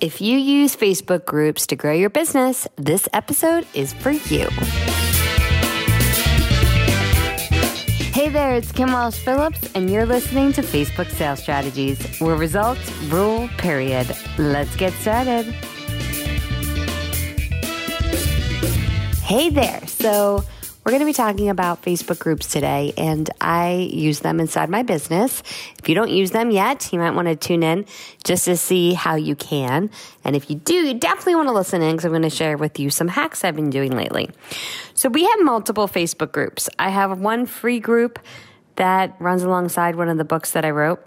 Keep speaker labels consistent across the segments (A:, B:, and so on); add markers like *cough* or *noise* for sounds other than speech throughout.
A: If you use Facebook groups to grow your business, this episode is for you. Hey there, it's Kim Walsh Phillips, and you're listening to Facebook Sales Strategies, where results rule, period. Let's get started. Hey there. So, we're going to be talking about Facebook groups today, and I use them inside my business. If you don't use them yet, you might want to tune in just to see how you can. And if you do, you definitely want to listen in because I'm going to share with you some hacks I've been doing lately. So we have multiple Facebook groups. I have one free group that runs alongside one of the books that I wrote.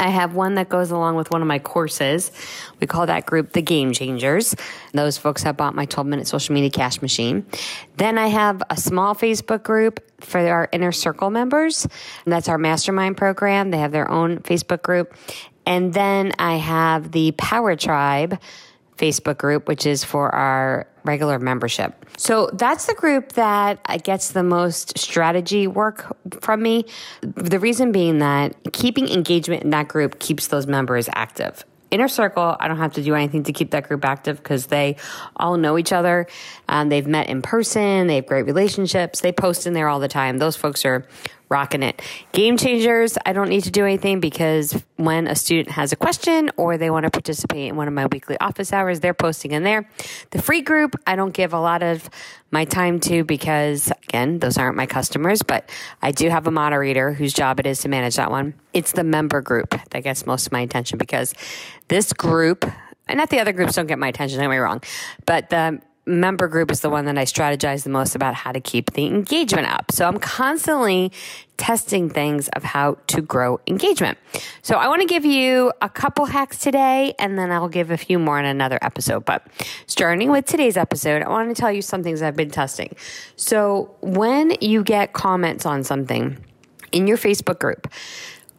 A: I have one that goes along with one of my courses. We call that group the Game Changers. Those folks have bought my 12 minute social media cash machine. Then I have a small Facebook group for our inner circle members. And that's our mastermind program. They have their own Facebook group. And then I have the Power Tribe Facebook group, which is for our regular membership. So that's the group that gets the most strategy work from me. The reason being that keeping engagement in that group keeps those members active. Inner Circle, I don't have to do anything to keep that group active because they all know each other. Um, they've met in person. They have great relationships. They post in there all the time. Those folks are rocking it. Game changers, I don't need to do anything because when a student has a question or they want to participate in one of my weekly office hours, they're posting in there. The free group, I don't give a lot of my time to because, again, those aren't my customers, but I do have a moderator whose job it is to manage that one. It's the member group that gets most of my attention because this group, and not the other groups don't get my attention, don't get me wrong, but the member group is the one that I strategize the most about how to keep the engagement up. So I'm constantly testing things of how to grow engagement. So I want to give you a couple hacks today and then I'll give a few more in another episode. But starting with today's episode, I want to tell you some things I've been testing. So when you get comments on something in your Facebook group,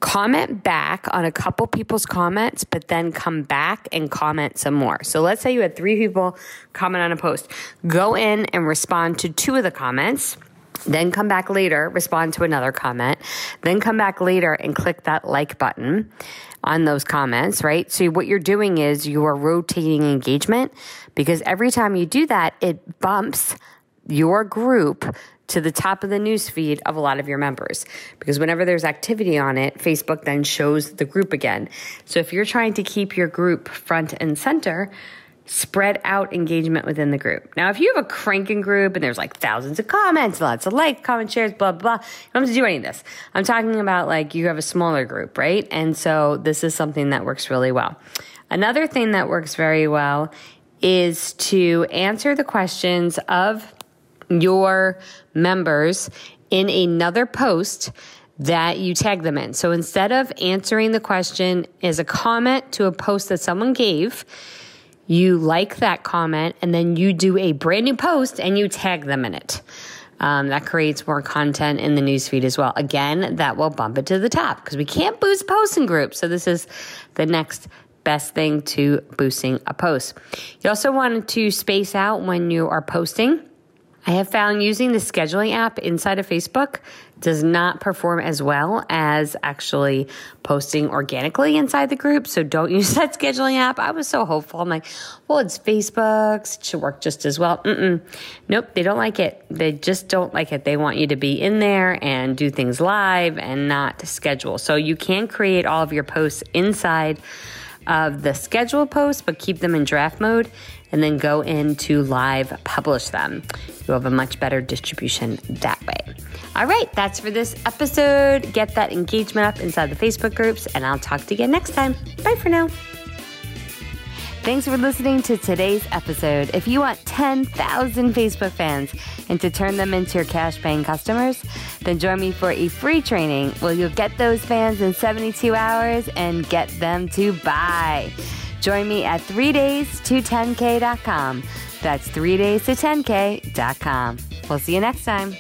A: comment back on a couple people's comments, but then come back and comment some more. So let's say you had three people comment on a post. Go in and respond to two of the comments. Then come back later, respond to another comment. Then come back later and click that like button on those comments, right? So what you're doing is you are rotating engagement because every time you do that, it bumps your group to the top of the news feed of a lot of your members. Because whenever there's activity on it, Facebook then shows the group again. So if you're trying to keep your group front and center, spread out engagement within the group. Now, if you have a cranking group and there's like thousands of comments, lots of likes, comment shares, blah, blah, blah, you don't have to do any of this. I'm talking about like you have a smaller group, right? And so this is something that works really well. Another thing that works very well is to answer the questions of your members in another post that you tag them in. So instead of answering the question as a comment to a post that someone gave, you like that comment and then you do a brand new post and you tag them in it. Um, that creates more content in the newsfeed as well. Again, that will bump it to the top because we can't boost posting groups. So this is the next best thing to boosting a post. You also want to space out when you are posting. I have found using the scheduling app inside of Facebook does not perform as well as actually posting organically inside the group. So don't *laughs* use that scheduling app. I was so hopeful. I'm like, well, it's Facebook's. It should work just as well. Mm-mm. Nope, they don't like it. They just don't like it. They want you to be in there and do things live and not schedule. So you can create all of your posts inside of the schedule posts, but keep them in draft mode and then go into live publish them. You'll have a much better distribution that way. All right, that's for this episode. Get that engagement up inside the Facebook groups, and I'll talk to you again next time. Bye for now. Thanks for listening to today's episode. If you want 10,000 Facebook fans and to turn them into your cash paying customers, then join me for a free training where you'll get those fans in 72 hours and get them to buy. Join me at 3 days to 10K.com. That's 3 days to 10K.com. We'll see you next time.